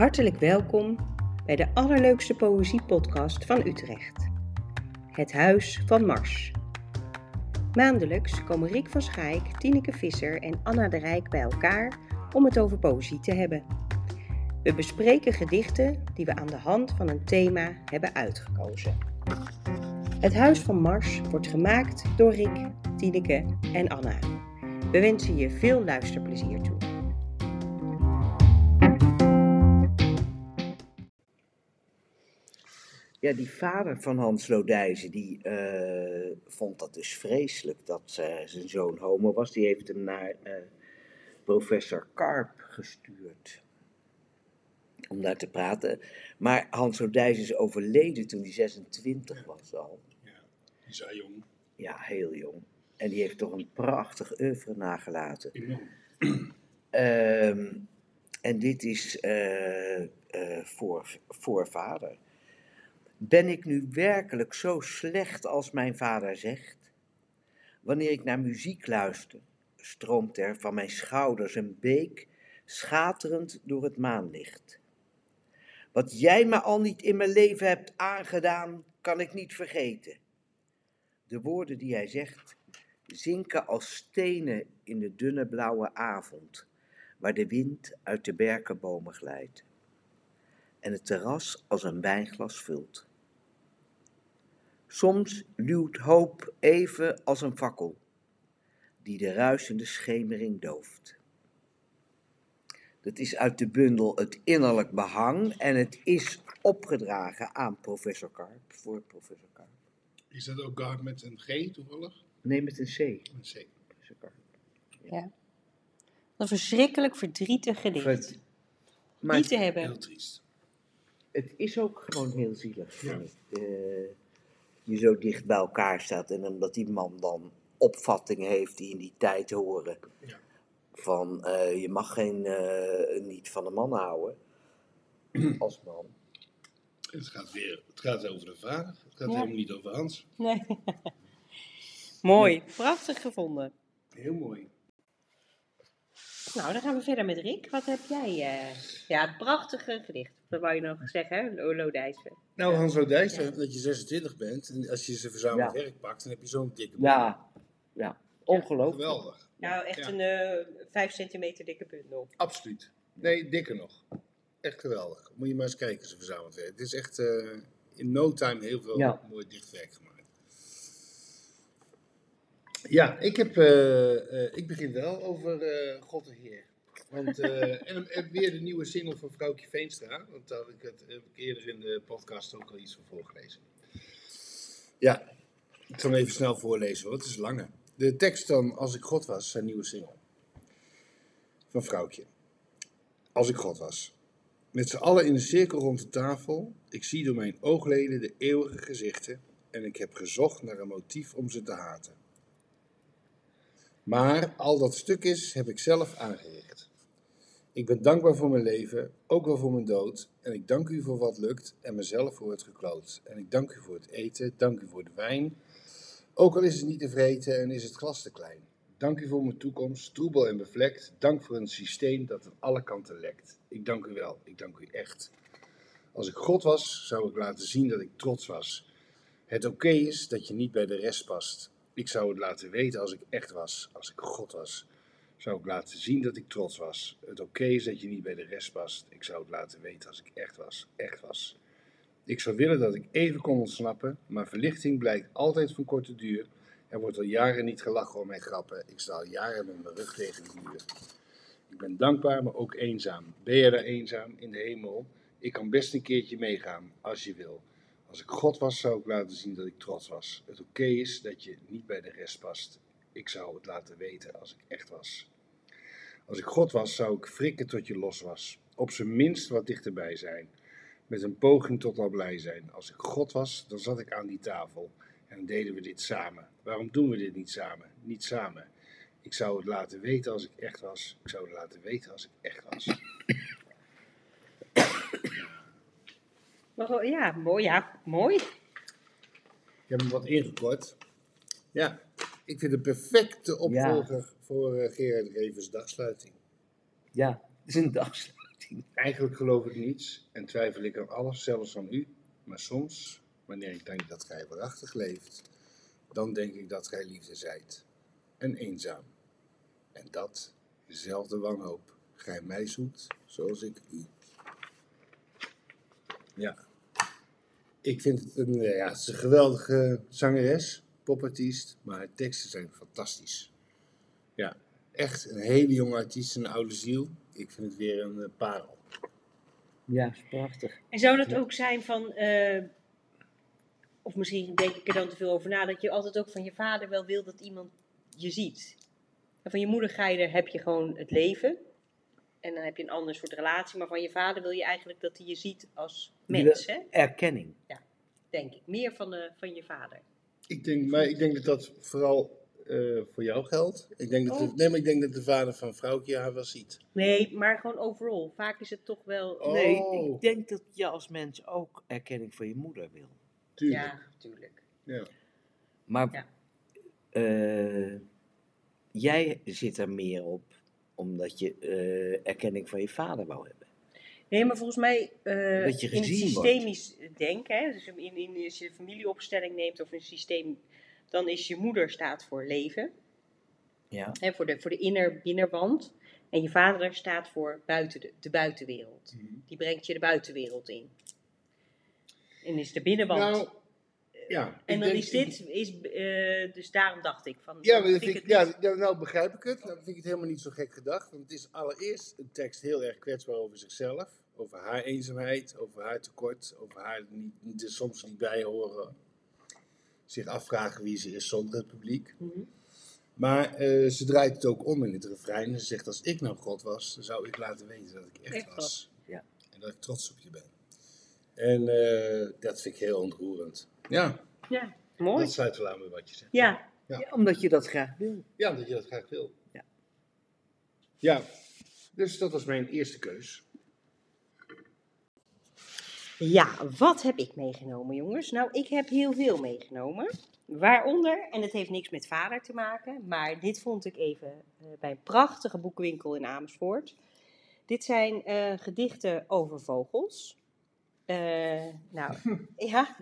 Hartelijk welkom bij de allerleukste poëziepodcast van Utrecht. Het Huis van Mars. Maandelijks komen Rick van Schaik, Tineke Visser en Anna de Rijk bij elkaar om het over poëzie te hebben. We bespreken gedichten die we aan de hand van een thema hebben uitgekozen. Het Huis van Mars wordt gemaakt door Rick, Tineke en Anna. We wensen je veel luisterplezier toe. Ja, die vader van Hans Lodijzen, die eh, vond dat dus vreselijk dat eh, zijn zoon homo was. Die heeft hem naar eh, professor Karp gestuurd om daar te praten. Maar Hans Lodijzen is overleden toen hij 26 was al. Die is al jong. Ja, heel jong. En die heeft toch een prachtig oeuvre nagelaten. Ehm, en dit is voor, voor vader. Ben ik nu werkelijk zo slecht als mijn vader zegt? Wanneer ik naar muziek luister, stroomt er van mijn schouders een beek, schaterend door het maanlicht. Wat jij me al niet in mijn leven hebt aangedaan, kan ik niet vergeten. De woorden die hij zegt, zinken als stenen in de dunne blauwe avond, waar de wind uit de berkenbomen glijdt en het terras als een wijnglas vult. Soms luwt hoop even als een fakkel, die de ruisende schemering dooft. Dat is uit de bundel Het Innerlijk Behang en het is opgedragen aan professor Karp, voor professor Karp. Is dat ook Guard met een G toevallig? Nee, met een C. Een C. professor Karp. Ja. Een verschrikkelijk verdrietig gedicht. Maar Niet te Heel hebben. triest. het is ook gewoon heel zielig, vind Ja. ik. Je zo dicht bij elkaar staat en omdat die man dan opvattingen heeft die in die tijd horen. Ja. Van eh, je mag geen, eh, niet van een man houden als man. Het gaat weer het gaat over de vader. Het gaat Ja. helemaal niet over Hans. Nee. Mooi, prachtig gevonden. Heel mooi. Nou, dan gaan we verder met Rick. Wat heb jij? eh, Ja, het prachtige gedicht. Dat wou je nog zeggen, hè? Lolo Dijssen. Nou, Hans Lodijs, Ja. dat je 26 bent en als je ze verzameld Ja. werk pakt, dan heb je zo'n dikke Ja, ja. ongelooflijk. Geweldig. Nou, echt Ja. een eh 5 centimeter dikke bundel. Absoluut. Nee, dikker nog. Echt geweldig. Moet je maar eens kijken, ze verzameld werk. Het is echt eh, in no time heel veel Ja. mooi dichtwerk gemaakt. Ja, ik, heb, eh, eh, ik begin wel over eh, God de Heer. Want, en, en weer de nieuwe single van Vrouwtje Veenstra. Want daar ik, het, heb ik eerder in de podcast ook al iets van voorgelezen. Ja, ik zal even snel voorlezen, want het is lange. De tekst dan Als ik God was, zijn nieuwe single. Van Vrouwtje. Als ik God was. Met z'n allen in een cirkel rond de tafel. Ik zie door mijn oogleden de eeuwige gezichten. En ik heb gezocht naar een motief om ze te haten. Maar al dat stuk is, heb ik zelf aangericht. Ik ben dankbaar voor mijn leven, ook wel voor mijn dood. En ik dank u voor wat lukt en mezelf voor het gekloot. En ik dank u voor het eten, dank u voor de wijn. Ook al is het niet te vreten en is het glas te klein. Dank u voor mijn toekomst, troebel en bevlekt. Dank voor een systeem dat aan alle kanten lekt. Ik dank u wel, ik dank u echt. Als ik God was, zou ik laten zien dat ik trots was. Het oké is dat je niet bij de rest past. Ik zou het laten weten als ik echt was, als ik God was. Zou ik laten zien dat ik trots was. Het oké is dat je niet bij de rest past. Ik zou het laten weten als ik echt was, echt was. Ik zou willen dat ik even kon ontsnappen, maar verlichting blijkt altijd van korte duur. Er wordt al jaren niet gelachen om mijn grappen. Ik sta al jaren met mijn rug tegen de muur. Ik ben dankbaar, maar ook eenzaam. Ben je daar eenzaam in de hemel? Ik kan best een keertje meegaan, als je wil. Als ik God was, zou ik laten zien dat ik trots was. Het oké is dat je niet bij de rest past. Ik zou het laten weten als ik echt was. Als ik God was, zou ik frikken tot je los was. Op zijn minst wat dichterbij zijn. Met een poging tot al blij zijn. Als ik God was, dan zat ik aan die tafel. En deden we dit samen. Waarom doen we dit niet samen? Niet samen. Ik zou het laten weten als ik echt was. Ik zou het laten weten als ik echt was. Maar Ja, mooi. Ja, mooi. Ik heb hem wat ingekort. Ja, ik vind het perfecte opvolger voor eh, Gerard Revers dagsluiting. Ja, het is een dagsluiting. Eigenlijk geloof ik niets en twijfel ik aan alles, zelfs aan u. Maar soms, wanneer ik denk dat gij waarachtig leeft, dan denk ik dat gij liefde zijt. En eenzaam. En dat, dezelfde wanhoop, gij mij zoekt, zoals ik u. Ja. Ik vind het een, eh, ja, het is een geweldige zangeres, popartiest, maar haar teksten zijn fantastisch. Ja, echt een hele jonge artiest, een oude ziel. Ik vind het weer een eh, parel. Ja, is prachtig. En zou dat ook zijn van, eh, of misschien denk ik er dan te veel over na, dat je altijd ook van je vader wel wil dat iemand je ziet? En van je moeder ga je er, heb je gewoon het leven. En dan heb je een ander soort relatie. Maar van je vader wil je eigenlijk dat hij je ziet als mens, hè? Erkenning. Denk ik. Meer van, de, van je vader. Ik denk, maar ik denk dat dat vooral eh, voor jou geldt. Ik denk dat de, Oh. nee, maar ik denk dat de vader van vrouwtje haar wel ziet. Nee, maar gewoon overal. Vaak is het toch wel... Oh. Nee, ik denk dat je als mens ook erkenning van je moeder wil. Tuurlijk. Ja, natuurlijk. Ja. Maar Ja. eh, jij zit er meer op omdat je eh, erkenning van je vader wou hebben. Nee, maar volgens mij eh, Dat je in het wordt. systemisch denken, hè, dus in, in, als je een familieopstelling neemt of een systeem, dan is je moeder staat voor leven, Ja. hè, voor, de, voor de inner, binnenwand. En je vader staat voor buiten de, de buitenwereld. Mhm. Die brengt je de buitenwereld in. En is de binnenwand. Nou, ja. en dan denk- is dit, is, eh, dus daarom dacht ik van. Ja, vind ik ja, ja, nou begrijp ik het. Nou, dan vind ik het helemaal niet zo gek gedacht. Want het is allereerst een tekst heel erg kwetsbaar over zichzelf. Over haar eenzaamheid, over haar tekort, over haar niet, er soms niet bij horen. Zich afvragen wie ze is zonder het publiek. Mhm. Maar eh, ze draait het ook om in het refrein. En ze zegt, als ik nou God was, dan zou ik laten weten dat ik echt, Echt was. was. Ja. En dat ik trots op je ben. En eh, dat vind ik heel ontroerend. Ja, Ja, mooi. dat sluit wel aan bij wat je zegt. Ja, Ja, omdat je dat graag wil. Ja, omdat je dat graag wil. Ja. Ja, dus dat was mijn eerste keus. Ja, wat heb ik meegenomen, jongens? Nou, ik heb heel veel meegenomen. Waaronder, en het heeft niks met vader te maken, maar dit vond ik even eh, bij een prachtige boekwinkel in Amersfoort. Dit zijn eh, gedichten over vogels. Eh, nou, ja,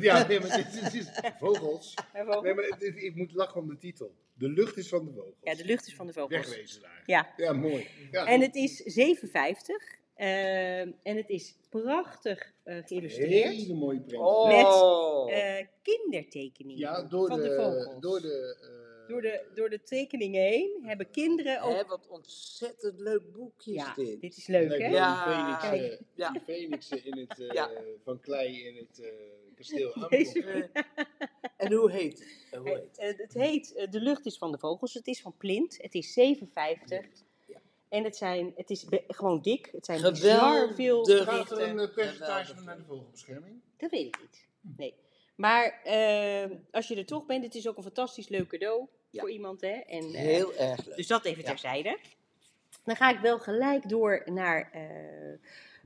ja, nee, maar dit, dit is vogels. Nee, maar dit- ik moet lachen om de titel. De lucht is van de vogels. Ja, de lucht is van de vogels. Wegwezen daar. Ja, Ja, mooi. Ja. en het is 7,50 eh, en het is prachtig eh, geïllustreerd. Hele mooie print. Oh. Eh, kindertekeningen ja, door van de, de, vogels. door de, eh, Door de, door de tekeningen heen hebben kinderen ook... Hè, wat ontzettend leuk boekje is ja, dit. dit is leuk, hè? Ja. Die Phoenixen, Kijk. Ja. die Phoenixen in het, eh, Ja. van klei in het eh, kasteel. Eh, en hoe heet het? Eh, hoe heet het? het heet De lucht is van de vogels. Het is van Plint. Het is 7,50. Ja. En het, zijn, het is gewoon dik. Het zijn Geweldig. bizar veel De- Gaat er een percentage Geweldig. naar de vogelbescherming? Dat weet ik niet. Nee. Maar eh, als je er toch bent, het is ook een fantastisch leuk cadeau Ja. voor iemand. Hè? En, eh, Heel erg leuk. Dus dat even Ja. terzijde. Dan ga ik wel gelijk door naar eh,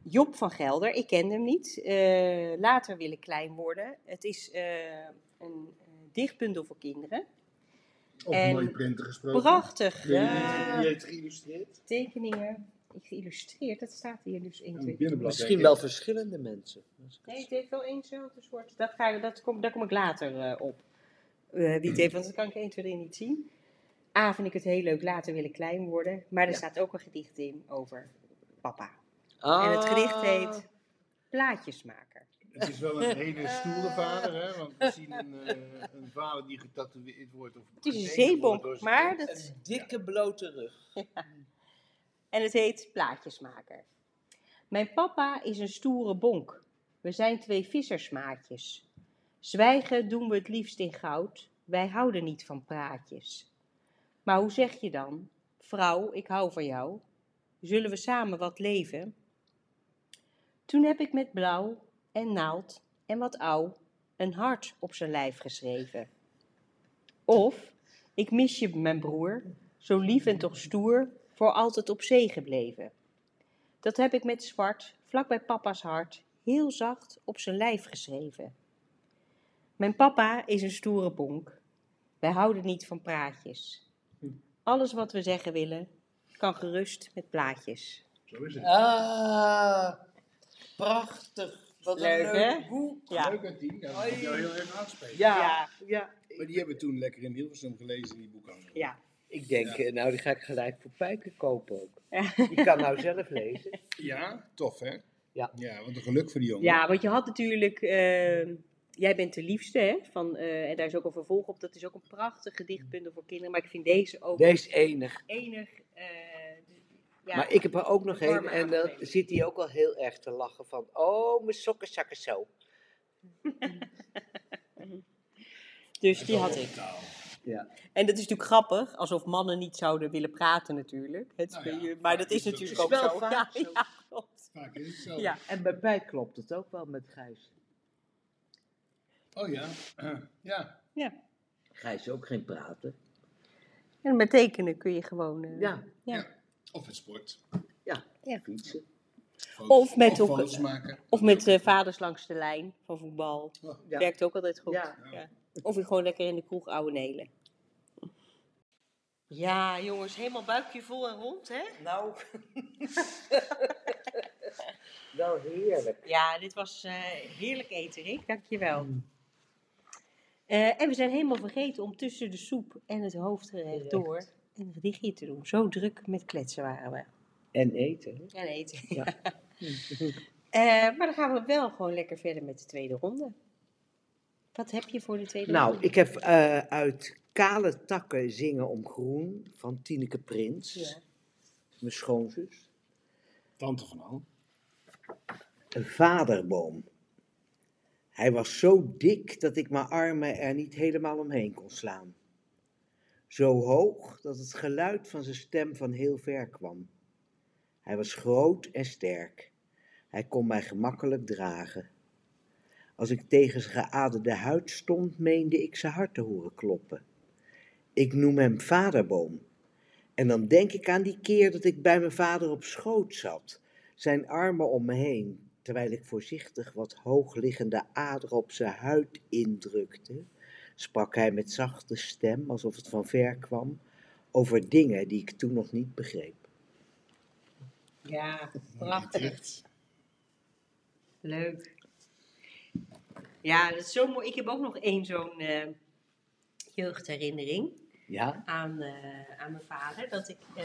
Job van Gelder. Ik ken hem niet. Eh, later wil ik klein worden. Het is eh, een eh, dichtbundel voor kinderen. Over En mooie printen gesproken. Prachtig. Ja. wie heeft geïllustreerd? Tekeningen. Ik geïllustreerd, dat staat hier dus 1, 2, Een binnenblad. Misschien wel verschillende mensen. Nee, het heeft wel éénzelfde soort. Dat ga, ik- dat kom, daar kom ik later eh, op. Eh, wie het heeft, want dat kan ik 1, 2, 3 niet zien. A, vind ik het heel leuk, later wil ik klein worden. Maar er Ja. staat ook een gedicht in over papa. Ah. En het gedicht heet Plaatjesmaker. Het is wel een hele stoere vader, hè? Want we zien een, eh, een vader die getatoeëerd wordt. Of Het is een zeebonk, zijn maar dat, Een dikke blote rug. En het heet Plaatjesmaker. Mijn papa is een stoere bonk. We zijn twee vissersmaatjes. Zwijgen doen we het liefst in goud. Wij houden niet van praatjes. Maar hoe zeg je dan? Vrouw, ik hou van jou. Zullen we samen wat leven? Toen heb ik met blauw en naald en wat ouw een hart op zijn lijf geschreven. Of, ik mis je, mijn broer, zo lief en toch stoer, voor altijd op zee gebleven. Dat heb ik met zwart, vlak bij papa's hart, heel zacht op zijn lijf geschreven. Mijn papa is een stoere bonk. Wij houden niet van praatjes. Alles wat we zeggen willen, kan gerust met plaatjes. Zo is het. Ah, prachtig. Wat Leuk, een leuk hè? boek. Ja. Leuk uit tien. Ja, dat moet jou heel erg aanspreken. Ja, Ja. ja. Maar die hebben we toen lekker in Hilversum gelezen in die boekhandel. Ja. Ik denk, eh, nou die ga ik gelijk voor Pijken kopen ook. Die kan nou zelf lezen. Ja, tof hè? Ja. Ja, wat een geluk voor die jongen. Ja, want je had natuurlijk. eh, jij bent de liefste, hè? Van, eh, en daar is ook een vervolg op. Dat is ook een prachtig gedichtbundel voor kinderen. Maar ik vind deze ook Deze enig. enig. eh, ja, Maar ik heb er ook nog een Warme en dan zit hij ook al heel erg te lachen van, oh, mijn sokken zakken zo. dus die had ik. Ja. En dat is natuurlijk grappig, alsof mannen niet zouden willen praten, natuurlijk. Het Nou ja, speel je- maar dat is is het ook natuurlijk zo. ook zo. Ja, vaak zo. ja, klopt. Vaak is het zo. Ja. En bij mij klopt het ook wel met Gijs. Oh ja. Ja. Ja. Gijs ook geen praten. En met tekenen kun je gewoon. eh, Ja, Ja. Ja. Of het sport. ja, Ja. fietsen. Foto's- Of met ook- maken. Of met eh, vaders langs de lijn van voetbal. Oh, Ja. Werkt ook altijd goed. Ja. Ja. Of je gewoon lekker in de kroeg ouwe nelen. Ja, jongens, helemaal buikje vol en rond, hè? Nou, wel heerlijk. Ja, dit was eh, heerlijk eten, Rick. Dankjewel. Eh en we zijn helemaal vergeten om tussen de soep en het hoofdgerecht Gerecht. door een gedichtje te doen. Zo druk met kletsen waren we. En eten. hè? En eten. Ja. Eh, maar dan gaan we wel gewoon lekker verder met de tweede ronde. Wat heb je voor de tweede Nou, ik heb eh, uit Kale Takken Zingen om Groen van Tineke Prins. Ja. Mijn schoonzus. Tante van Al. Een vaderboom. Hij was zo dik dat ik mijn armen er niet helemaal omheen kon slaan. Zo hoog dat het geluid van zijn stem van heel ver kwam. Hij was groot en sterk. Hij kon mij gemakkelijk dragen. Als ik tegen zijn geaderde huid stond, meende ik zijn hart te horen kloppen. Ik noem hem vaderboom. En dan denk ik aan die keer dat ik bij mijn vader op schoot zat, zijn armen om me heen, terwijl ik voorzichtig wat hoogliggende aderen op zijn huid indrukte, sprak hij met zachte stem, alsof het van ver kwam, over dingen die ik toen nog niet begreep. Ja, prachtig. Leuk. Ja, dat is zo mooi. Ik heb ook nog één zo'n eh, jeugdherinnering Ja? aan, eh, aan mijn vader. Dat ik eh,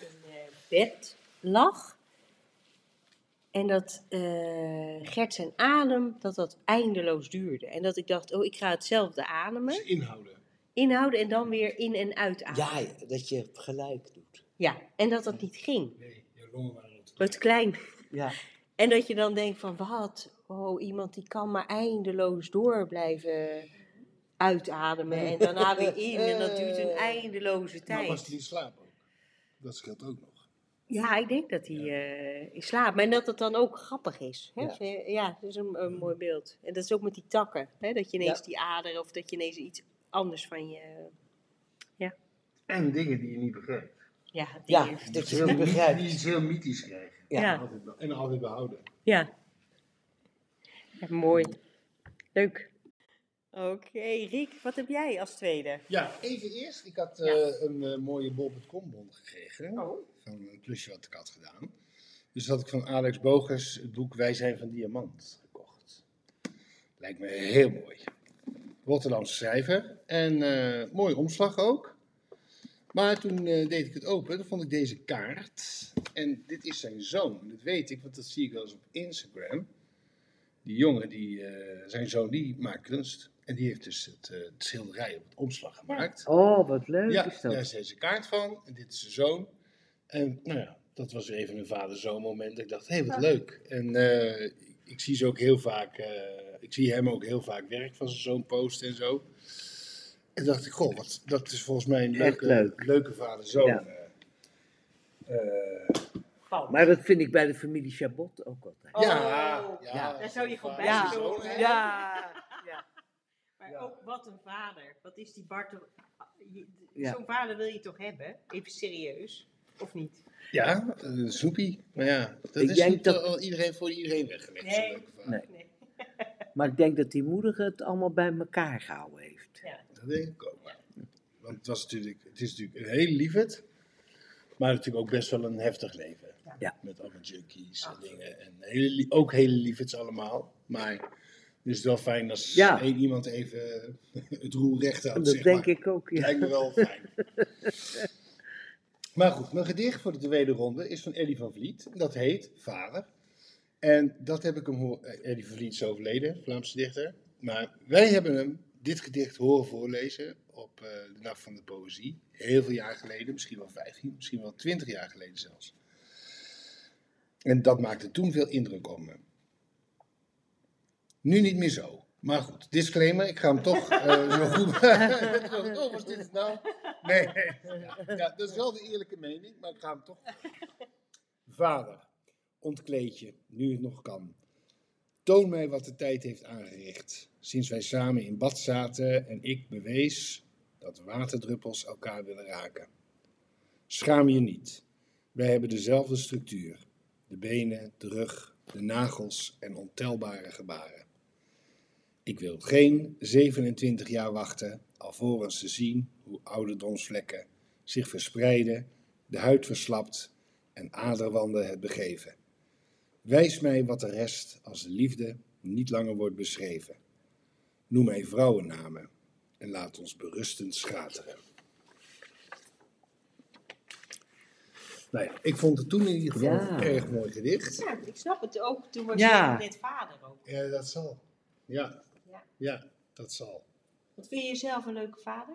in bed lag. En dat eh, Gert zijn adem, dat dat eindeloos duurde. En dat ik dacht, oh, ik ga hetzelfde ademen, Dus inhouden. inhouden en dan weer in- en uitademen. Ja, ja, dat je het gelijk doet. Ja, en dat dat niet ging. Nee, je longen waren het. Wat klein. Ja, En dat je dan denkt van wat, oh, iemand die kan maar eindeloos door blijven uitademen en daarna weer in. En dat duurt een eindeloze Maar tijd. was die in slaap ook? Dat scheelt ook nog. Ja, ik denk dat hij eh in slaap. Maar dat het dan ook grappig is. Hè? Ja. Ja, ja dat is een, een mooi beeld. En dat is ook met die takken. Hè? Dat je ineens Ja. die ader of dat je ineens iets anders van je... En dingen die je niet begrijpt. Ja, ja dingen. dat je niet begrijpt. Die iets heel mythisch krijgen. Ja. Ja. En altijd be- En altijd behouden. Ja. Ja, mooi. Leuk. Oké, Riek, wat heb jij als tweede? Ja, even eerst. Ik had Ja. eh, een eh, mooie bol.com bon gekregen. Oh. Van een klusje wat ik had gedaan. Dus had ik van Alex Bogers het boek Wij zijn van Diamant gekocht. Lijkt me heel mooi. Rotterdamse schrijver. En eh mooi omslag ook. Maar toen eh, deed ik het open, dan vond ik deze kaart. En dit is zijn zoon. Dat weet ik, want dat zie ik wel eens op Instagram. Die jongen, die, eh, zijn zoon, die maakt kunst. En die heeft dus het, eh, het schilderij op het omslag gemaakt. Oh, wat leuk Ja, is dat. daar is deze kaart van. En dit is zijn zoon. En nou ja, dat was weer even een vader-zoon moment. Ik dacht, hé, hey, wat leuk. En eh, ik zie ze ook heel vaak, eh, ik zie hem ook heel vaak werk van zijn zoon posten en zo. En dacht ik, goh, wat, dat is volgens mij een leuke, leuk. leuke vader-zoon. Ja. Eh. Eh, Maar dat vind ik bij de familie Chabot ook altijd. Oh, ja, ja. Daar zou je gewoon bij zoon, hè? ja. Maar Ja. ook wat een vader. Wat is die Bart? Ja. Zo'n vader wil je toch hebben? Even serieus. Of niet? Ja, een soepie. Maar ja, dat Ik is denk niet dat- al iedereen voor iedereen weggelegd. Nee. Nee. Nee. Maar ik denk dat die moeder het allemaal bij elkaar gehouden heeft. Ja. Dat denk ik ook. Want het, was natuurlijk, het is natuurlijk een hele lieverd. Maar natuurlijk ook best wel een heftig leven. Ja. Met allemaal junkies en dingen. En hele, ook hele liefdes allemaal. Maar het is wel fijn als Ja. één iemand even het roer recht houdt. Dat zeg denk maar. ik ook, ja. Lijkt me wel fijn. maar goed, mijn gedicht voor de tweede ronde is van Ellie van Vliet. Dat heet Vader. En dat heb ik hem horen. eh, Ellie van Vliet is overleden, Vlaamse dichter. Maar wij hebben hem dit gedicht horen voorlezen op eh, de Nacht van de Poëzie. Heel veel jaar geleden, misschien wel 15, misschien wel 20 jaar geleden zelfs. En dat maakte toen veel indruk op me. Nu niet meer zo. Maar goed, disclaimer, ik ga hem toch eh, zo goed... oh, was dit het nou? Nee, ja, dat is wel de eerlijke mening, maar ik ga hem toch... Vader, ontkleed je, nu het nog kan. Toon mij wat de tijd heeft aangericht. Sinds wij samen in bad zaten en ik bewees dat waterdruppels elkaar willen raken. Schaam je niet. Wij hebben dezelfde structuur. De benen, de rug, de nagels en ontelbare gebaren. Ik wil geen 27 jaar wachten alvorens te zien hoe ouderdomsvlekken zich verspreiden, de huid verslapt en aderwanden het begeven. Wijs mij wat er rest als de liefde niet langer wordt beschreven. Noem mij vrouwennamen en laat ons berustend schateren. Nou ja, ik vond het toen in ieder geval Ja. een erg mooi gedicht. Ja, ik snap het ook. Toen was Ja. je net vader ook. Ja, dat zal. Ja, Ja. ja dat zal. Wat vind je jezelf een leuke vader?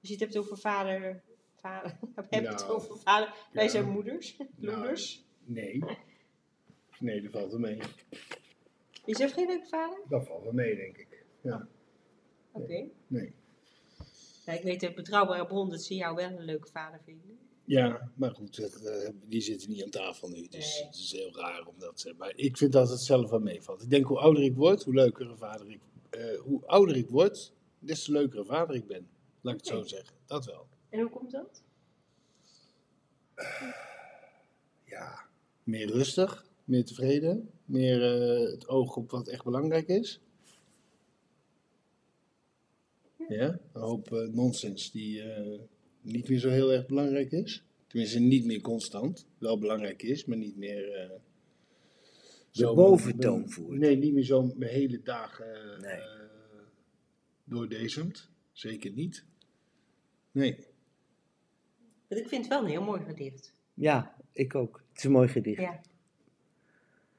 Als je het hebt over vader... vader heb je het Nou, over vader? Wij ja. zijn moeders, Nou, moeders. Nee. Nee, dat valt wel mee. Je zelf geen leuke vader? Dat valt wel mee, denk ik. Ja, Oké. nee. Ik weet uit betrouwbare bron dat ze jou wel een leuke vader vinden. Ja, maar goed, eh, die zitten niet aan tafel nu. Dus Nee. het is heel raar om dat te. Maar ik vind dat het zelf wel meevalt. Ik denk hoe ouder ik word, hoe leuker een vader ik eh, Hoe ouder ik word, des te leukere vader ik ben. Laat ik het zo zeggen. Dat wel. En hoe komt dat? Ja, meer rustig, meer tevreden, meer eh, het oog op wat echt belangrijk is. Ja, een hoop nonsens die niet meer zo heel erg belangrijk is. Tenminste, niet meer constant. Wel belangrijk is, maar niet meer. eh, De zo- boventoon voert. Nee, niet meer zo mijn hele dagen Nee. eh. Zeker niet. Nee. Want ik vind het wel een heel mooi gedicht. Ja, ik ook. Het is een mooi gedicht. Ja.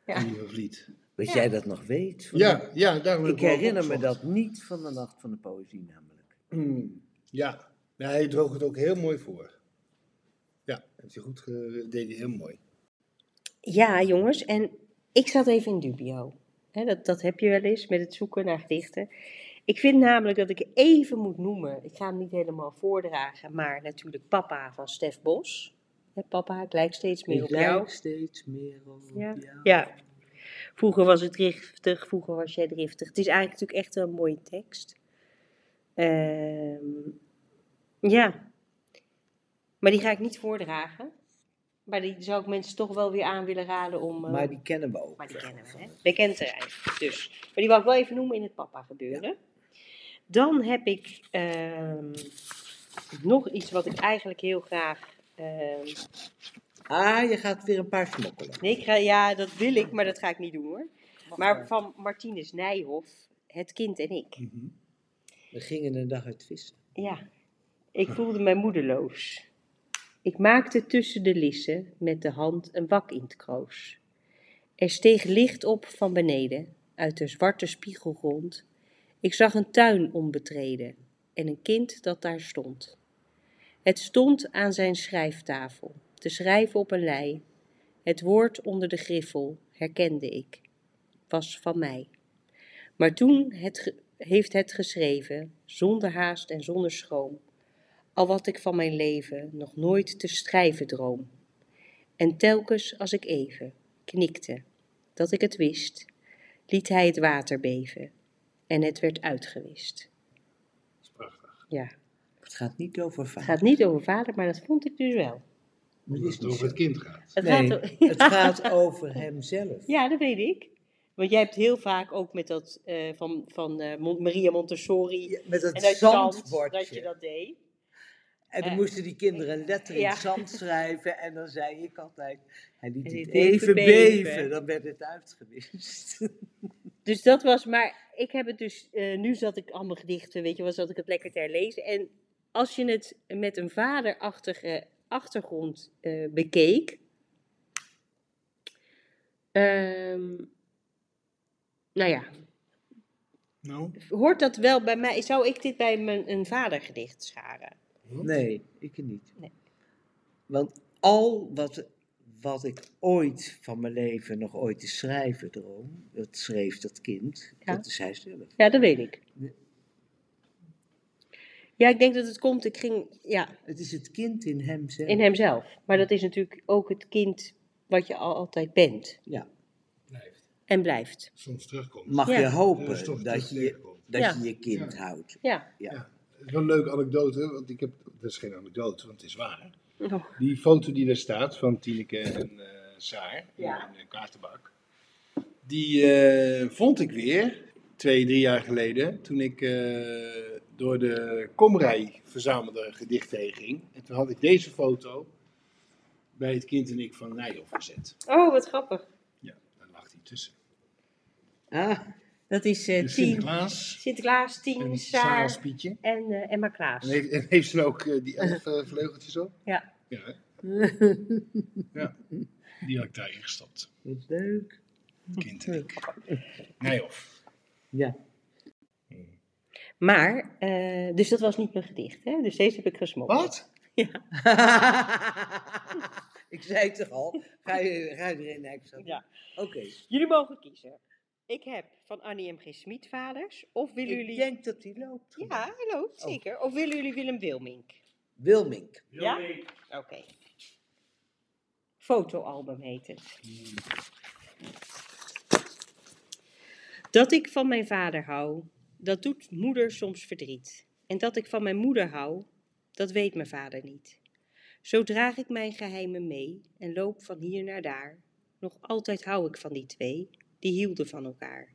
Ja. Lieve Vliet. Dat Ja. jij dat nog weet. van- Ja, ja, daarom heb Ik herinner me dat niet van de Nacht van de Poëzie namelijk. Hmm, ja, Nou, hij droog het ook heel mooi voor. Ja, heeft hij goed deed hij heel mooi. Ja, jongens, en ik zat even in dubio. Hè, dat, dat heb je wel eens met het zoeken naar gedichten. Ik vind namelijk dat ik even moet noemen, ik ga hem niet helemaal voordragen, maar natuurlijk Papa van Stef Bos. Hè, papa, ik lijk steeds meer op jou. steeds meer op Ja. Ja. Vroeger was het driftig, vroeger was jij driftig. Het is eigenlijk natuurlijk echt een mooie tekst. Ehm, ja. Maar die ga ik niet voordragen. Maar die zou ik mensen toch wel weer aan willen raden om... eh, Maar die kennen we ook. maar die kennen we, hè? Bekend. Dus. Maar die wou ik wel even noemen in het papa gebeuren. Dan heb ik ehm, nog iets wat ik eigenlijk heel graag... ehm, Ah, je gaat weer een paar smokkelen. nee, ik ga, ja, dat wil ik, maar dat ga ik niet doen hoor. Maar van Martinus Nijhoff, Het kind en ik. Mhm. We gingen een dag uit vissen. Ja, ik voelde mij moedeloos. Ik maakte tussen de lissen met de hand een wak in het kroos. Er steeg licht op van beneden, uit de zwarte spiegelgrond. Ik zag een tuin onbetreden en een kind dat daar stond. Het stond aan zijn schrijftafel, te schrijven op een lei. Het woord onder de griffel herkende ik, was van mij. Maar toen het heeft het geschreven, zonder haast en zonder schroom, al wat ik van mijn leven nog nooit te schrijven droom. En telkens als ik even knikte dat ik het wist, liet hij het water beven en het werd uitgewist. Dat is prachtig. Ja, Het gaat niet over het vader. gaat niet over vader, maar dat vond ik dus wel. Dat Omdat is het niet over het kind gaat. Het Nee, gaat het over hemzelf. Ja, dat weet ik. Want jij hebt heel vaak ook met dat eh, van, van eh, Maria Montessori Ja, Met en het uit zand, dat zandbordje. je dat deed. En dan Eh, moesten die kinderen letter in ja. zand schrijven. En dan zei ik altijd, hij liet het even even beven. beven. Dan werd het uitgewist. Dus dat was, maar ik heb het dus, eh, nu zat ik allemaal gedichten, weet je wel, zat ik het lekker te herlezen. En als je het met een vaderachtige achtergrond eh, bekeek, ehm, nou ja, Nou, hoort dat wel bij mij, zou ik dit bij mijn een vadergedicht scharen? Nee, ik niet. Nee. Want al wat, wat ik ooit van mijn leven nog ooit te schrijven droom, dat schreef dat kind, Ja. dat is hij zelf. Ja, dat weet ik. Ja, ik denk dat het komt, ik ging, ja, Het is het kind in hemzelf. in hemzelf. Maar dat is natuurlijk ook het kind wat je al altijd bent Ja. blijft. en blijft. Soms terugkomt. Mag Ja. je hopen Dat je, dat Ja. je je kind Ja. houdt. Ja. Het is wel een leuke anekdote, want ik heb, dat is geen anekdote, want het is waar. Oh. Die foto die daar staat van Tineke en eh Saar Ja. in de kaartenbak, die eh, vond ik weer twee, drie jaar geleden, toen ik eh, door de Komrij verzamelde gedichten heen ging. En toen had ik deze foto bij het kind en ik van Nijhoff gezet. Oh, wat grappig. Ja, daar lag hij tussen. Ah, Dat is eh Dus Tien, Sinterklaas Sinterklaas, en Tien, Saar en eh, Emma Klaas. En heeft, en heeft ze ook eh, die elf vleugeltjes op? Ja. Ja, ja. Die had ik daarin gestopt. wat leuk. Kind en ik. Nijhoff. Ja. Maar, eh, dus dat was niet mijn gedicht, hè? Dus deze heb ik gesmokkeld. Wat? ik zei het toch al, ga je, ga je erin? Ja. Oké. Jullie mogen kiezen. Ik heb van Annie M. G. Smit vaders. Of willen Ik jullie... denk dat die loopt. Ja, hallo, zeker. Of willen jullie Willem Wilmink? Wilmink. Ja? Oké. Fotoalbum heet het. Dat ik van mijn vader hou, dat doet moeder soms verdriet. En dat ik van mijn moeder hou, dat weet mijn vader niet. Zo draag ik mijn geheimen mee en loop van hier naar daar. Nog altijd hou ik van die twee, die hielden van elkaar.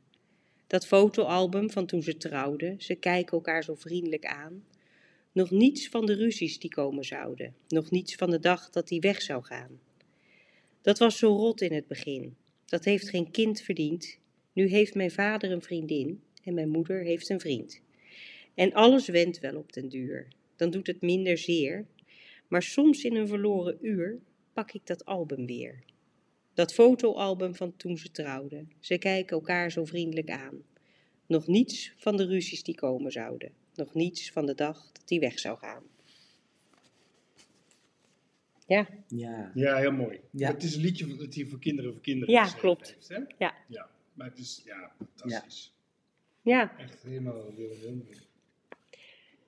Dat fotoalbum van toen ze trouwden, ze kijken elkaar zo vriendelijk aan. Nog niets van de ruzies die komen zouden. Nog niets van de dag dat die weg zou gaan. Dat was zo rot in het begin. Dat heeft geen kind verdiend. Nu heeft mijn vader een vriendin en mijn moeder heeft een vriend. En alles wendt wel op den duur. Dan doet het minder zeer. Maar soms in een verloren uur pak ik dat album weer. Dat fotoalbum van toen ze trouwden. Ze kijken elkaar zo vriendelijk aan. Nog niets van de ruzies die komen zouden. Nog niets van de dag dat die weg zou gaan. Ja, Ja. Ja, heel mooi. Ja. Het is een liedje dat hij voor kinderen voor kinderen Ja, geschreven klopt. heeft, hè? Ja. ja. Maar het is ja, fantastisch. ja, Echt helemaal heel, heel mooi.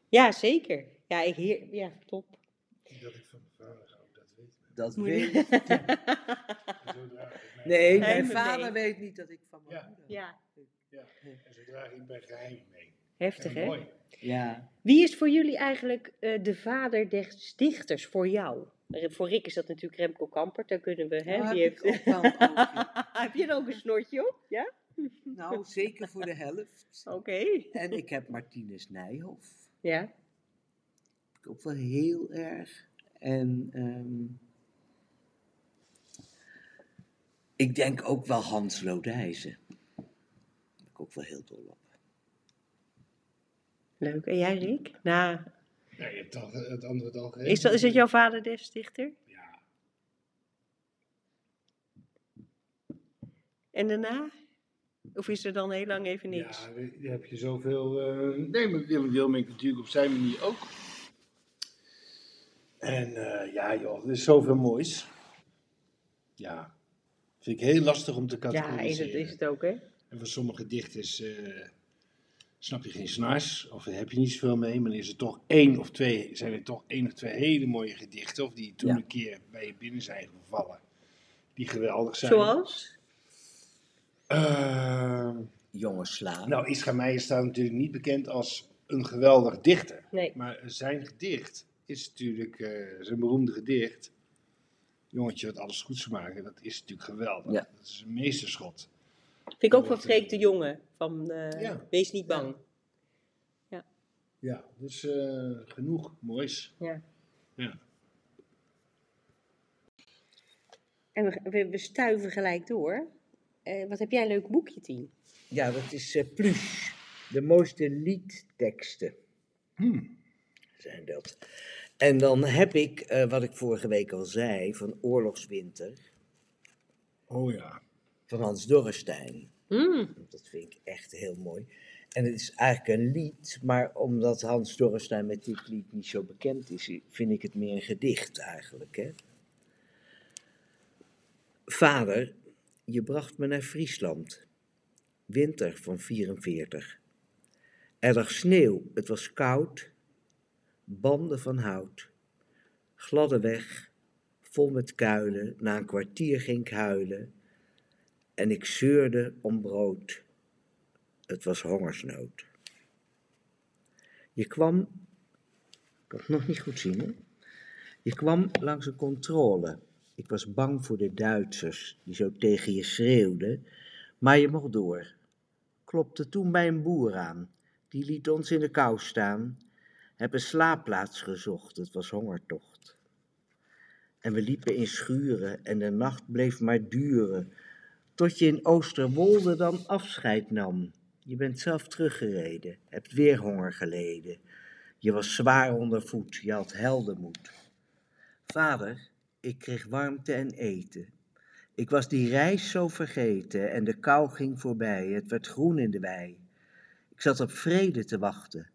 ja zeker. Ja, ik heer, ja, top. Dat ik van dat weet ik. Nee, mijn vader mee. weet niet dat ik van mijn Ja. moeder. Ja, Ja. En zo draag ik mijn geheimen mee. heftig hè? mooi. Ja. Wie is voor jullie eigenlijk eh, de vader des dichters voor jou? Voor Rick is dat natuurlijk Remco Kampert, daar kunnen we, hè? Nou, die heb heeft... ook. Heb je er ook een snortje op? Ja? Nou, zeker voor de helft. Oké. En ik heb Martinus Nijhoff. Ja. Ik ook wel heel erg. En ehm, ik denk ook wel Hans Lodijzen. Daar ben ik ook wel heel dol op. Leuk. En jij, Rick? Nou, Ja, je hebt al, het antwoord al gegeven. is dat, is het jouw vader des dichter? Ja. En daarna? Of is er dan heel lang even niks? Ja, daar heb je zoveel. eh nee, maar Willem Wilmink natuurlijk op zijn manier ook. En eh, ja, joh, er is zoveel moois. Ja, vind ik heel lastig om te Ja, is categoriseren. het, is het ook, hè? En van sommige dichters eh, snap je geen snars, of heb je niet zoveel mee, maar dan is er toch één of twee, zijn er toch één of twee hele mooie gedichten, of die toen Ja. een keer bij je binnen zijn gevallen, die geweldig zijn. Zoals? Ehm, Jonge slaan. nou, Ischa Meijer staat natuurlijk niet bekend als een geweldig dichter. Nee. Maar zijn gedicht is natuurlijk, eh, zijn beroemde gedicht, Jongetje wat alles goed zou maken, dat is natuurlijk geweldig. Ja. Dat is een meesterschot. Vind ik ook van Freek de Jonge. Van eh, Ja. Wees niet bang. Ja, dus eh, genoeg moois. Ja. En we, we, we stuiven gelijk door. Eh, wat heb jij een leuk boekje, Tien? Ja, dat is eh Plus. De mooiste liedteksten Hmm. zijn dat. En dan heb ik, eh, wat ik vorige week al zei, van Oorlogswinter, Oh ja. van Hans Dorrestein. Mm. Dat vind ik echt heel mooi. En het is eigenlijk een lied, maar omdat Hans Dorrestein met dit lied niet zo bekend is, vind ik het meer een gedicht eigenlijk. Hè? Vader, je bracht me naar Friesland. Winter van 44. Er lag sneeuw, het was koud. Banden van hout. Gladde weg, vol met kuilen. Na een kwartier ging ik huilen. En ik zeurde om brood. Het was hongersnood. Je kwam, ik kan het nog niet goed zien? Je kwam langs een controle. Ik was bang voor de Duitsers die zo tegen je schreeuwden, maar je mocht door. Klopte toen bij een boer aan, die liet ons in de kou staan. Heb een slaapplaats gezocht, het was hongertocht. En we liepen in schuren en de nacht bleef maar duren, tot je in Oosterwolde dan afscheid nam. Je bent zelf teruggereden, hebt weer honger geleden. Je was zwaar onder voet, je had heldenmoed. Vader, ik kreeg warmte en eten. Ik was die reis zo vergeten en de kou ging voorbij, het werd groen in de wei. Ik zat op vrede te wachten.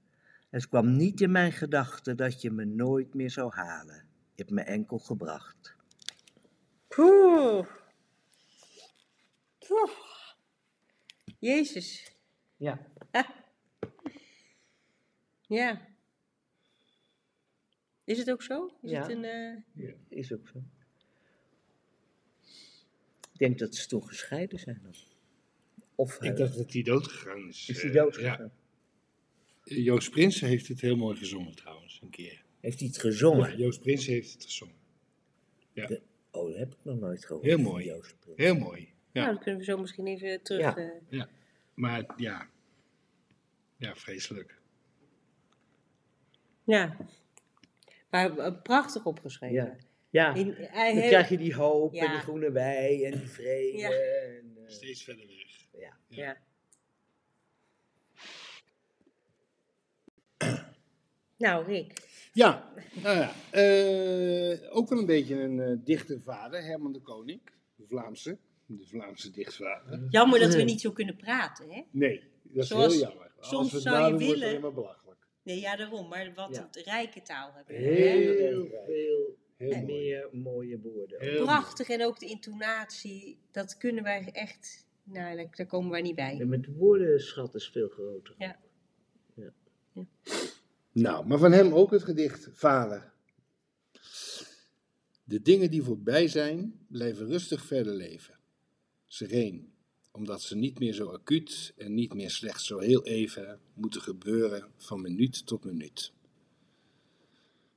Het kwam niet in mijn gedachten dat je me nooit meer zou halen. Je hebt me enkel gebracht. Poeh. Poeh. Jezus. Ja. Ja. Is het ook zo? Is Ja. het een... eh, Is ook zo. Ik denk dat ze toen gescheiden zijn. Of Ik eh, dacht dat hij dood gegaan is. is hij Eh, dood Ja. Joost Prinsen heeft het heel mooi gezongen trouwens, een keer. Heeft hij het Ja, gezongen? Joost Prinsen heeft het gezongen. Oh, dat heb ik nog nooit gehoord. Heel mooi. Joost Prins. Heel mooi. Ja. Nou, dan kunnen we zo misschien even terug... Ja. eh, Maar ja. Ja, vreselijk. ja. Maar eh, prachtig opgeschreven. Ja. Ja, In, hij dan heeft- krijg je die hoop en Ja. die groene wei en die vrede. Ja. En, eh, Steeds verder weg. ja. Ja. Nou, Rick. Ja, nou ja. eh, ook wel een beetje een eh dichte vader, Herman de Koning. De Vlaamse. De Vlaamse dichtvader. Jammer dat we niet zo kunnen praten, hè? Nee, dat is Zoals- heel jammer. soms Als we het zou je nadoen, wordt willen- helemaal belachelijk. Nee, ja, daarom. Maar wat Ja. een rijke taal hebben. we, Heel veel Heel mooi. meer mooie woorden. Heel Prachtig en ook de intonatie. Dat kunnen wij echt... Nou, daar, daar komen wij niet bij. En met woordenschat is veel groter. Ja. Nou, maar van hem ook het gedicht Vader. De dingen die voorbij zijn, blijven rustig verder leven. Sereen, omdat ze niet meer zo acuut en niet meer slechts zo heel even moeten gebeuren van minuut tot minuut.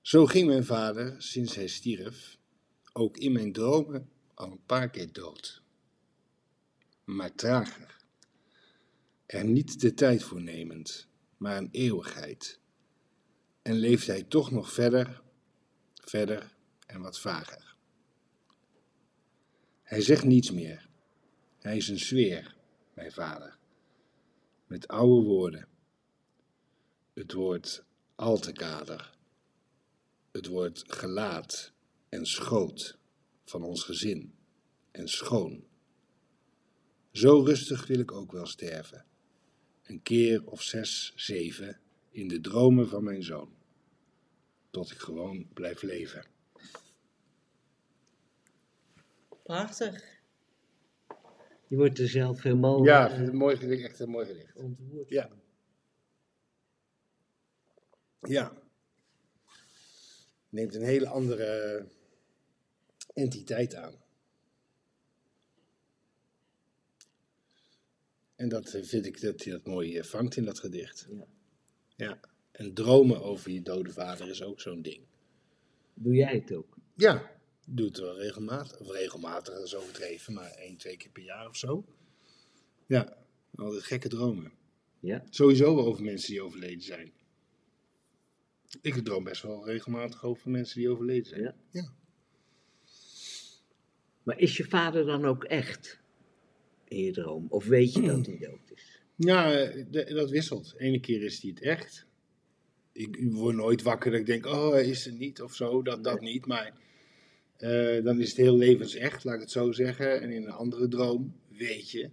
Zo ging mijn vader, sinds hij stierf, ook in mijn dromen al een paar keer dood. Maar trager. Er niet de tijd voor nemend, maar een eeuwigheid. En leeft hij toch nog verder, verder en wat vager. Hij zegt niets meer. Hij is een sfeer, mijn vader. Met oude woorden. Het woord altekader. Het woord gelaat en schoot van ons gezin en schoon. Zo rustig wil ik ook wel sterven. Een keer of zes, zeven in de dromen van mijn zoon. Tot ik gewoon blijf leven. Prachtig. Je wordt er zelf helemaal Ja, ik eh, vind het mooi gedicht, echt een mooi gedicht. ontroerd Ja. Ja. Neemt een hele andere entiteit aan. En dat eh, vind ik dat hij dat mooi eh, vangt in dat gedicht. Ja. Ja. En dromen over je dode vader is ook zo'n ding. Doe jij het ook? Ja, doe het wel regelmatig. Of regelmatig, is overdreven, maar één, twee keer per jaar of zo. Ja, altijd gekke dromen. Ja. Sowieso wel over mensen die overleden zijn. Ik droom best wel regelmatig over mensen die overleden zijn. Ja. Ja. Maar is je vader dan ook echt in je droom? Of weet je dat hij dood is? Ja, dat wisselt. Ene keer is hij het echt. Ik, word nooit wakker dat ik denk, oh, is er niet of zo. Dat, dat niet. Maar eh, dan is het heel levensecht, laat ik het zo zeggen. En in een andere droom weet je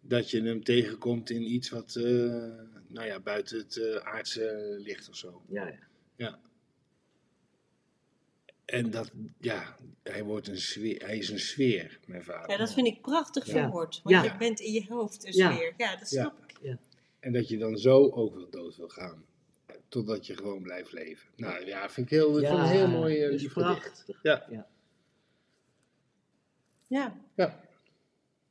dat je hem tegenkomt in iets wat eh, nou ja, buiten het eh, aardse ligt of zo. Ja, ja. En dat, ja, hij, wordt een sfeer, hij is een sfeer, mijn vader. Ja, dat vind ik prachtig Ja. verwoord. Want Ja. je bent in je hoofd dus Ja. weer. Ja, dat Ja. snap ik. En dat je dan zo ook wel dood wil gaan. Totdat je gewoon blijft leven. Nou ja, vind ik heel, ik vond een heel mooi lief prachtig. Ja. Ja. Ja.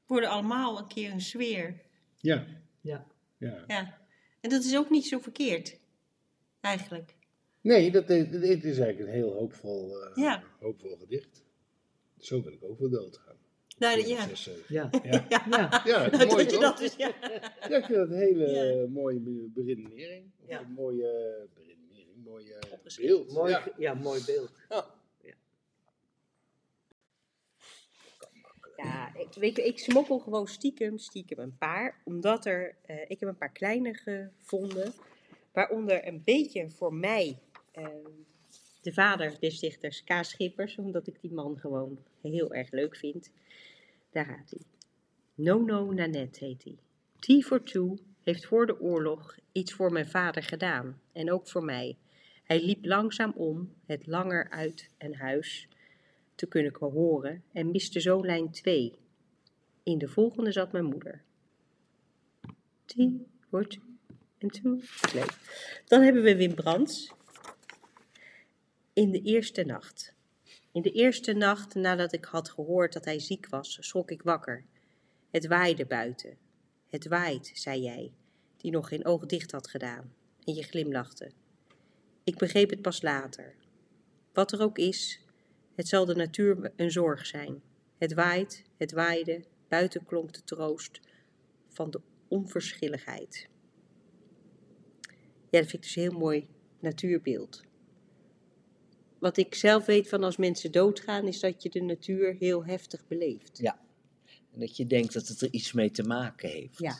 Worden allemaal een keer een sfeer. Ja. Ja. ja. Ja. En dat is ook niet zo verkeerd. Eigenlijk. Nee, dat is, dit is eigenlijk een heel hoopvol, eh, Ja. hoopvol gedicht. Zo wil ik ook wel doodgaan. Nou, ja. zes. Ja. Ja. Ja. Ja. Ja, Dat je dat is, ja. Ja, ik vind dat een hele Ja. eh, mooie be- beredenering. Of een mooie beredenering, mooie beeld. Mooi, Ja. mooi beeld. Ja, ik, weet je, ik smokkel gewoon stiekem, stiekem een paar. Omdat er, eh, ik heb een paar kleine gevonden. Waaronder een beetje voor mij eh, de vader des dichters K. Schippers. Omdat ik die man gewoon heel erg leuk vind. Daar gaat hij. Nono Nanette heet hij. T for Two heeft voor de oorlog iets voor mijn vader gedaan. En ook voor mij. Hij liep langzaam om, het langer uit en huis te kunnen horen en miste zo lijn 2. In de volgende zat mijn moeder. T two en two. Leuk. Dan hebben we Wim Brands. In de eerste nacht. In de eerste nacht nadat ik had gehoord dat hij ziek was, schrok ik wakker. Het waaide buiten. Het waait, zei jij, die nog geen oog dicht had gedaan. En je glimlachte. Ik begreep het pas later. Wat er ook is, het zal de natuur een zorg zijn. Het waait, het waaide, buiten klonk de troost van de onverschilligheid. Ja, dat vind ik dus een heel mooi natuurbeeld. Wat ik zelf weet van als mensen doodgaan, is dat je de natuur heel heftig beleeft. Ja. En dat je denkt dat het er iets mee te maken heeft. Ja.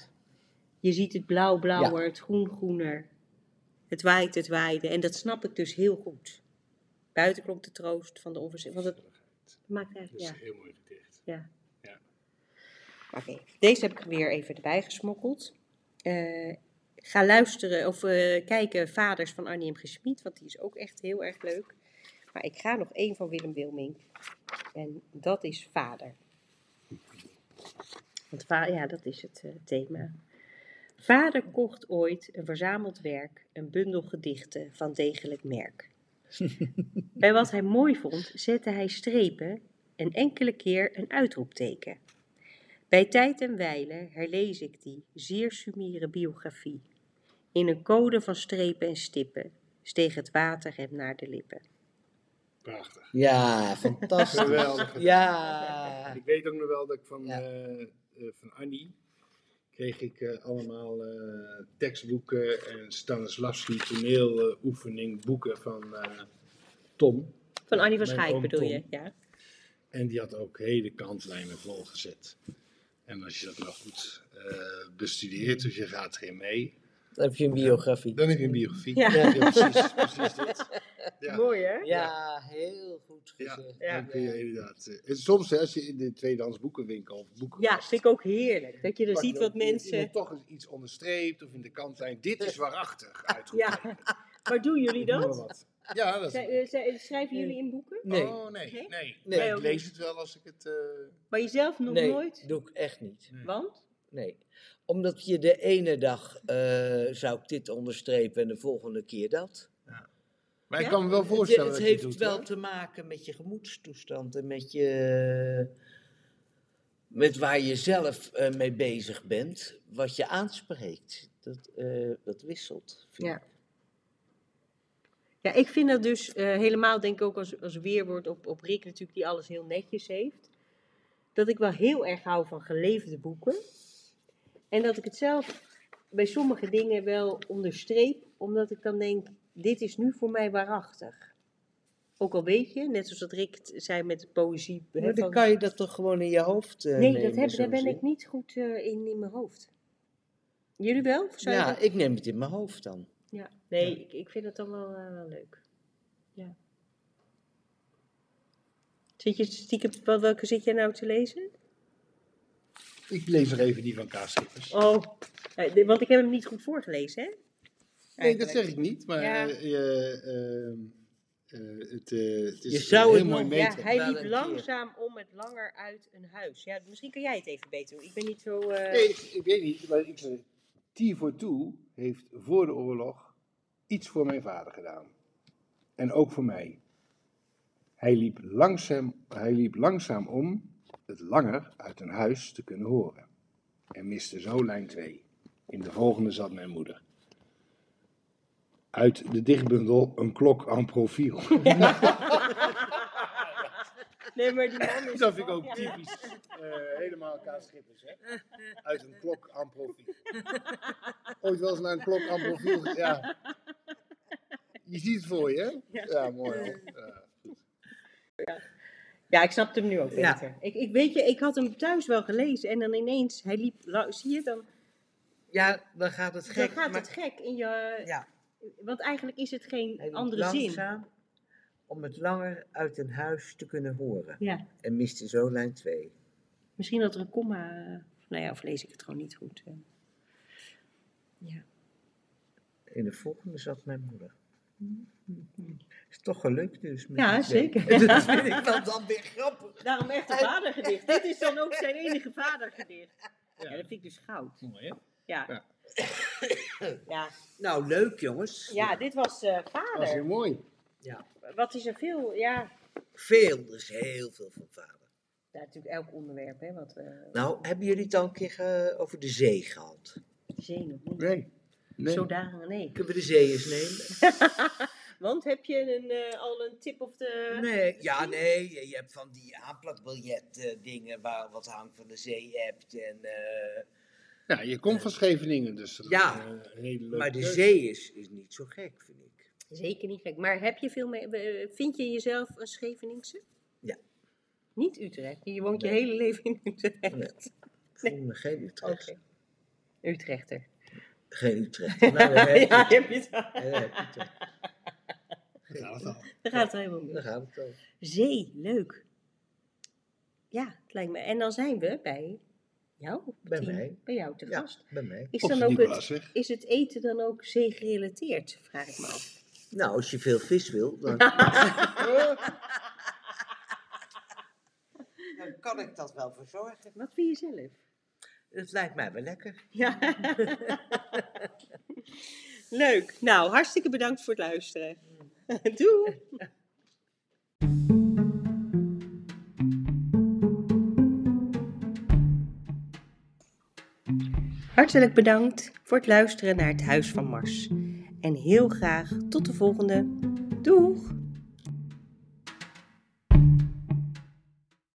Je ziet het blauw blauwer, het groen groener. Het waait, het waaide. En dat snap ik dus heel goed. Buiten klonk de troost van de onverschilligheid. Want het maakt Dat eigenlijk, is ja. een heel mooi gedicht. Ja. Ja. Oké, deze heb ik weer even erbij gesmokkeld. Eh, ga luisteren of eh, kijken Vaders van Arnie M. Gesmied, want die is ook echt heel erg leuk. Maar ik ga nog één van Willem Wilming. En dat is Vader. Want va- ja, dat is het eh, thema. Vader kocht ooit een verzameld werk, een bundel gedichten van degelijk merk. Bij wat hij mooi vond, zette hij strepen en enkele keer een uitroepteken. Bij tijd en wijle herlees ik die zeer sumiere biografie. In een code van strepen en stippen steeg het water hem naar de lippen. Prachtig. Ja, fantastisch. Geweldig. Ja. Ik weet ook nog wel dat ik van, Ja. eh, eh, van Annie kreeg ik eh, allemaal eh, tekstboeken en Stanislavski toneeloefening boeken van eh, Tom. Van Annie van Schaik bedoel Tom. je? Ja. En die had ook hele kantlijnen volgezet. En als je dat nou goed eh, bestudeert, dus je gaat erin mee, Dan heb je een biografie. dan heb je een biografie. Ja. precies, precies dit. Ja. Mooi hè? Ja, heel goed gezegd. Ja. dan kun je inderdaad. eh, en soms, hè, als je in de tweedehands boekenwinkel of boeken. Ja, vind ik ook heerlijk. Dat je dan ziet wat mensen... toch eens iets onderstreept of in de kantlijn. Dit is waarachtig Ja, maar doen jullie dat? wat. Ja, dat is. Zij- eh, zij- Schrijven jullie in boeken? Nee. Oh, nee, Nee? nee. Nee, ik lees het wel als ik het. eh, Maar jezelf nog Nee, nooit? doe ik echt niet. nee. Want? Nee. Omdat je de ene dag eh, zou ik dit onderstrepen en de volgende keer dat. Maar ik Ja? kan me wel voorstellen. het dat heeft het doet, wel hoor. te maken met je gemoedstoestand en met je. met waar je zelf eh, mee bezig bent, wat je aanspreekt. Dat, eh, dat wisselt. Ja. ik. Ja, ik vind dat dus eh, helemaal, denk ik ook als, als weerwoord op, op Rick natuurlijk, die alles heel netjes heeft. Dat ik wel heel erg hou van geleefde boeken. En dat ik het zelf bij sommige dingen wel onderstreep, omdat ik dan denk, dit is nu voor mij waarachtig. Ook al weet je, net zoals dat Rick zei met de poëzie. hè, Maar dan van- kan je dat toch gewoon in je hoofd eh, nee, nemen, dat heb, daar ben ik niet goed eh, in, in mijn hoofd. Jullie wel? Ja, dat- ik neem het in mijn hoofd dan. ja. Nee, Ik, ik vind het dan wel, eh, wel leuk. Ja. Zit je stiekem, welke zit jij nou te lezen? Ik lees nog even die van Kaas Schippers. Oh, eh, want ik heb hem niet goed voorgelezen, hè? nee, dat zeg ik niet, maar Ja. je, ehm, eh, het, eh, het is Je zou heel het mooi Ja, hij liep langzaam om het langer uit een huis. Ja, misschien kan jij het even beter doen. Ik ben niet zo... eh, Nee, ik, ik weet niet, maar ik zeg, T voor Toe heeft voor de oorlog iets voor mijn vader gedaan. En ook voor mij. Hij liep langzaam, hij liep langzaam om het langer uit een huis te kunnen horen. En miste zo lijn 2. In de volgende zat mijn moeder. Uit de dichtbundel Een klok aan profiel. Nee, maar die man is... Dat vind ik ook typisch. eh, helemaal Kaas Schippers, hè? Uit een klok aan profiel. Ooit wel eens naar een klok aan profiel. Ja. Je ziet het voor je, hè? Ja, mooi. hoor. Ja. Ja, ik snapte hem nu ook Ja. beter. Ik, ik weet je, ik had hem thuis wel gelezen en dan ineens, hij liep... Zie je, dan, Ja, dan gaat het dan gek. gaat maar- het gek in je... Ja, Want eigenlijk is het geen hij andere zin. langzaam om het langer uit een huis te kunnen horen. Ja, En miste zo lijn 2. misschien dat er een komma... eh, Nou ja, of lees ik het gewoon niet goed. eh. Ja. In de volgende zat mijn moeder. Is toch gelukt dus. met Ja, zeker. Dat vind ik wel dan weer grappig. Daarom echt een vadergedicht. Dit is dan ook zijn enige vadergedicht. Ja, dat vind ik dus goud. Mooi, hè? Ja. Ja. Ja, Nou, leuk jongens. ja dit was eh, Dat was heel vader. mooi. Ja. Wat is er veel? Ja, Veel, dus heel veel van vader. ja natuurlijk elk onderwerp, hè, wat we... Nou, hebben jullie het al een keer ge- over de zee gehad? Zee nog niet. Nee. Nee. Zodanig, nee. Kunnen we de zee eens nemen? Want heb je een, eh, al een tip of de... Nee, ja, nee. Je hebt van die aanplakbiljet eh, dingen waar wat hangt van de zee hebt. En, eh, Ja, je komt van Scheveningen, dus dat is Ja. een eh, hele leuke maar de zee is, is niet zo gek, vind ik. Zeker niet gek. Maar heb je veel mee... Vind je jezelf een Scheveningse? Ja. Niet Utrecht. Je woont je hele leven in Utrecht. Nee. Ik voel me geen Utrecht. Oké. Utrechter. Geen Utrecht. Nou, ja, je het. Ja, dan heb je het al. Daar gaat het al. Daar gaat het helemaal Dan mis. gaat het al. Zee, leuk. Ja, het lijkt me. En dan zijn we bij jou. Bij mij. Bij jou te Ja, gast. bij mij. Is, dan ook het, is het eten dan ook zeegerelateerd? Vraag ik me af. Nou, als je veel vis wil, dan, dan kan ik dat wel verzorgen. Wat vind je zelf? Het lijkt mij wel lekker. Ja. Leuk. Nou, hartstikke bedankt voor het luisteren. Doei. Hartelijk bedankt voor het luisteren naar het Huis van Mars. En heel graag tot de volgende. Doeg!